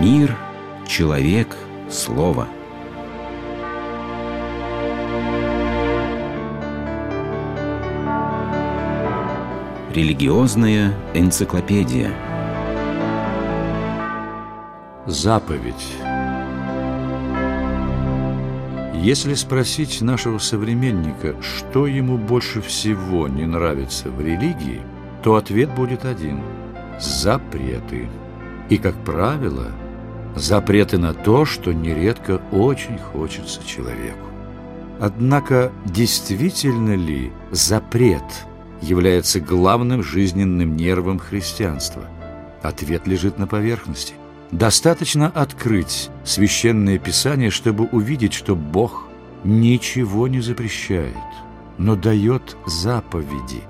Мир, человек, слово. Религиозная энциклопедия. Заповедь. Если спросить нашего современника, что ему больше всего не нравится в религии, то ответ будет один – запреты. И, как правило, запреты на то, что нередко очень хочется человеку. Однако, действительно ли запрет является главным жизненным нервом христианства? Ответ лежит на поверхности. Достаточно открыть Священное Писание, чтобы увидеть, что Бог ничего не запрещает, но дает заповеди.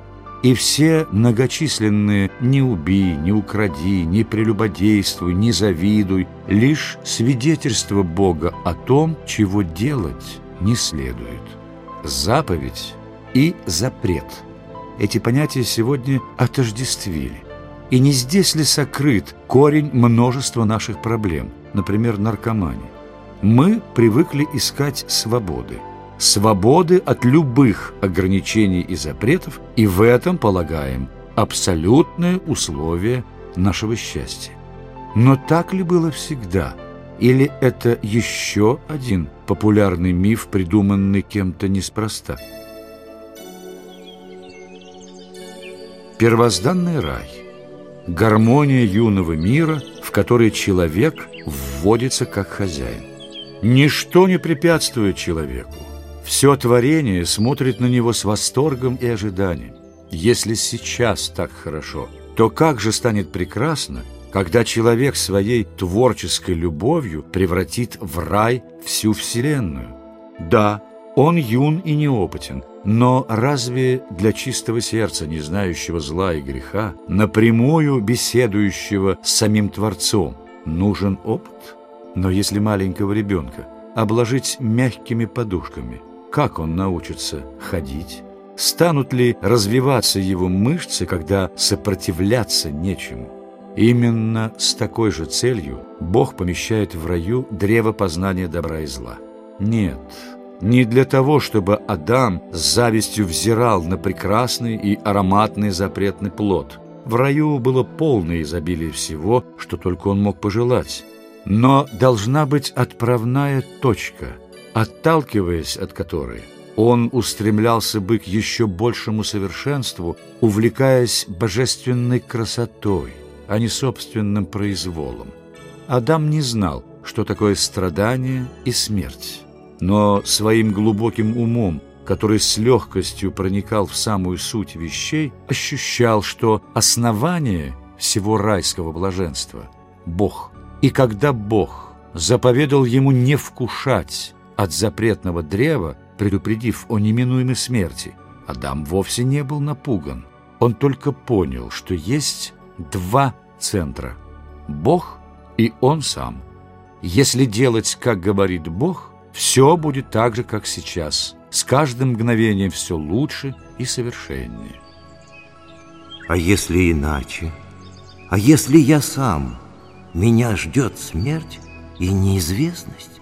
И все многочисленные «не убий», «не укради», «не прелюбодействуй», «не завидуй» – лишь свидетельство Бога о том, чего делать не следует. Заповедь и запрет – эти понятия сегодня отождествили. И не здесь ли сокрыт корень множества наших проблем, например, наркомании? Мы привыкли искать свободы. Свободы от любых ограничений и запретов, и в этом полагаем абсолютное условие нашего счастья. Но так ли было всегда? Или это еще один популярный миф, придуманный кем-то неспроста? Первозданный рай – гармония юного мира, в который человек вводится как хозяин. Ничто не препятствует человеку. Все творение смотрит на него с восторгом и ожиданием. Если сейчас так хорошо, то как же станет прекрасно, когда человек своей творческой любовью превратит в рай всю Вселенную? Да, он юн и неопытен, но разве для чистого сердца, не знающего зла и греха, напрямую беседующего с самим Творцом, нужен опыт? Но если маленького ребенка обложить мягкими подушками, как он научится ходить? Станут ли развиваться его мышцы, когда сопротивляться нечему? Именно с такой же целью Бог помещает в раю древо познания добра и зла. Нет, не для того, чтобы Адам с завистью взирал на прекрасный и ароматный запретный плод. В раю было полное изобилие всего, что только он мог пожелать. Но должна быть отправная точка, отталкиваясь от которой он устремлялся бы к еще большему совершенству, увлекаясь божественной красотой, а не собственным произволом. Адам не знал, что такое страдание и смерть но своим глубоким умом, который с легкостью проникал в самую суть вещей, ощущал, что основание всего райского блаженства – Бог. И когда Бог заповедал ему не вкушать от запретного древа, предупредив о неминуемой смерти, Адам вовсе не был напуган. Он только понял, что есть два центра – Бог и Он сам. Если делать, как говорит Бог, все будет так же, как сейчас, с каждым мгновением все лучше и совершеннее. А если иначе? А если я сам? Меня ждет смерть и неизвестность?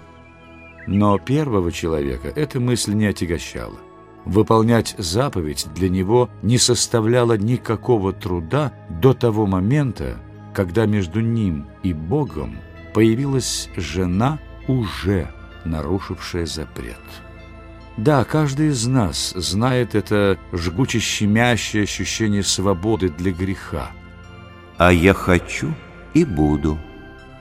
Но первого человека эта мысль не отягощала. Выполнять заповедь для него не составляло никакого труда до того момента, когда между ним и Богом появилась жена уже нарушившая запрет. Да, каждый из нас знает это жгуче щемящее ощущение свободы для греха. А я хочу и буду.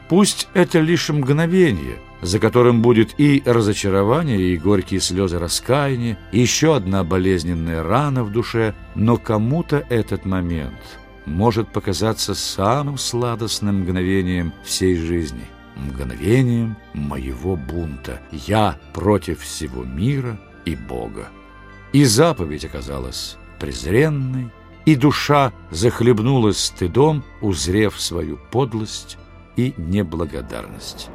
Пусть это лишь мгновение, за которым будет и разочарование, и горькие слезы раскаяния, и еще одна болезненная рана в душе, но кому-то этот момент может показаться самым сладостным мгновением всей жизни – мгновением моего бунта. Я против всего мира и Бога. И заповедь оказалась презренной, и душа захлебнулась стыдом, узрев свою подлость и неблагодарность.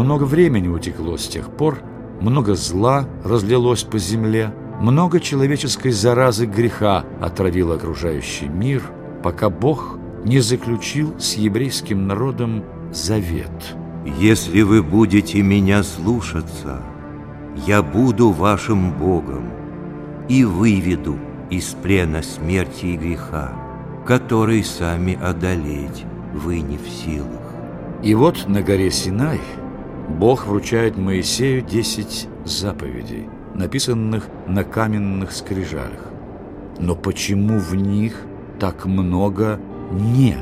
Много времени утекло с тех пор, много зла разлилось по земле, Много человеческой заразы греха отравил окружающий мир, пока Бог не заключил с еврейским народом завет. «Если вы будете меня слушаться, я буду вашим Богом и выведу из плена смерти и греха, который сами одолеть вы не в силах». И вот на горе Синай Бог вручает Моисею десять заповедей, написанных на каменных скрижалях. Но почему в них так много «не»?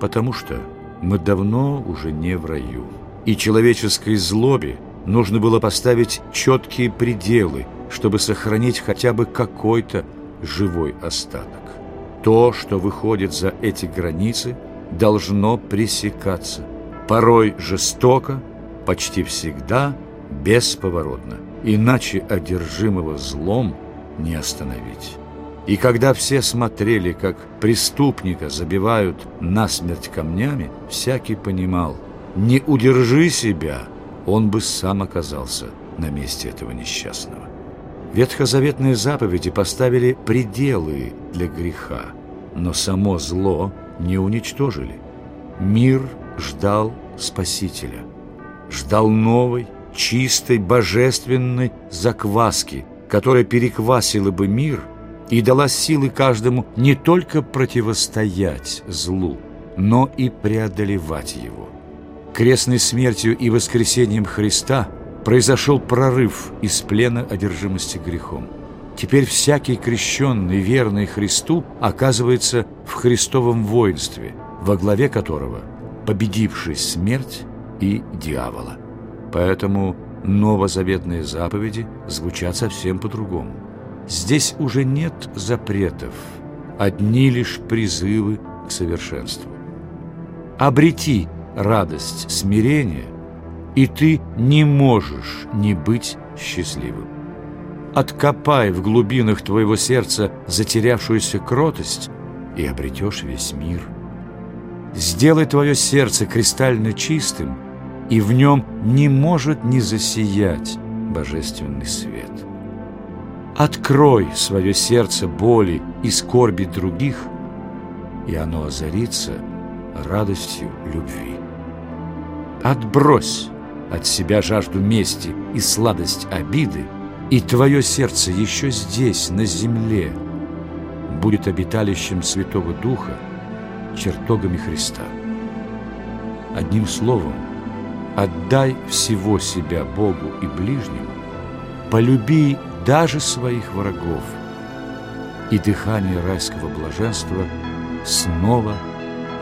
Потому что мы давно уже не в раю. И человеческой злобе нужно было поставить четкие пределы, чтобы сохранить хотя бы какой-то живой остаток. То, что выходит за эти границы, должно пресекаться. Порой жестоко, почти всегда бесповоротно. Иначе одержимого злом не остановить. И когда все смотрели, как преступника забивают насмерть камнями, всякий понимал, не удержи себя, он бы сам оказался на месте этого несчастного. Ветхозаветные заповеди поставили пределы для греха, но само зло не уничтожили. Мир ждал Спасителя, ждал новой, чистой, божественной закваски, которая переквасила бы мир – и дала силы каждому не только противостоять злу, но и преодолевать его. Крестной смертью и воскресением Христа произошел прорыв из плена одержимости грехом. Теперь всякий крещенный, верный Христу, оказывается в Христовом воинстве, во главе которого победивший смерть и дьявола. Поэтому новозаветные заповеди звучат совсем по-другому. Здесь уже нет запретов, одни лишь призывы к совершенству. Обрети радость смирения, и ты не можешь не быть счастливым. Откопай в глубинах твоего сердца затерявшуюся кротость, и обретешь весь мир. Сделай твое сердце кристально чистым, и в нем не может не засиять божественный свет. Открой свое сердце боли и скорби других, и оно озарится радостью любви. Отбрось от себя жажду мести и сладость обиды, и твое сердце еще здесь, на земле, будет обиталищем Святого Духа, чертогами Христа. Одним словом, отдай всего себя Богу и ближнему, полюби даже своих врагов, и дыхание райского блаженства снова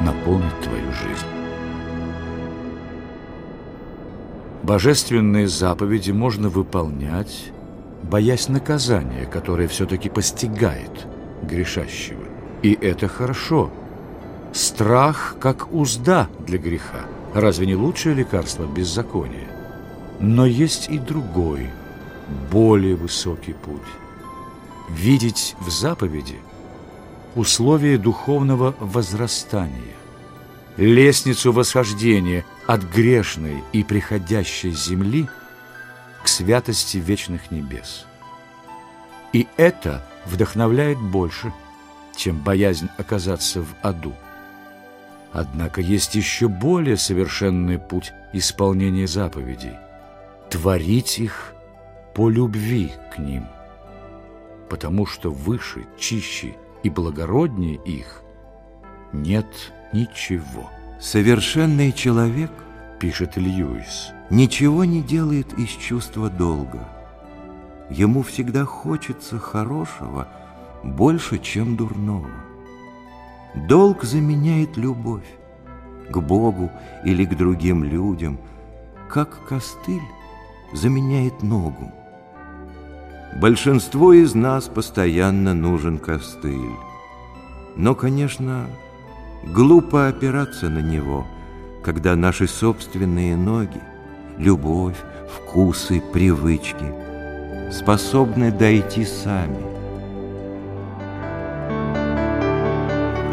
наполнит твою жизнь. Божественные заповеди можно выполнять, боясь наказания, которое все-таки постигает грешащего. И это хорошо. Страх как узда для греха. Разве не лучшее лекарство беззакония? Но есть и другой – более высокий путь. Видеть в заповеди условия духовного возрастания, лестницу восхождения от грешной и приходящей земли к святости вечных небес. И это вдохновляет больше, чем боязнь оказаться в аду. Однако есть еще более совершенный путь исполнения заповедей – творить их по любви к ним, потому что выше, чище и благороднее их нет ничего. Совершенный человек, пишет Льюис, ничего не делает из чувства долга. Ему всегда хочется хорошего больше, чем дурного. Долг заменяет любовь к Богу или к другим людям, как костыль заменяет ногу. Большинству из нас постоянно нужен костыль. Но, конечно, глупо опираться на него, когда наши собственные ноги, любовь, вкусы, привычки способны дойти сами.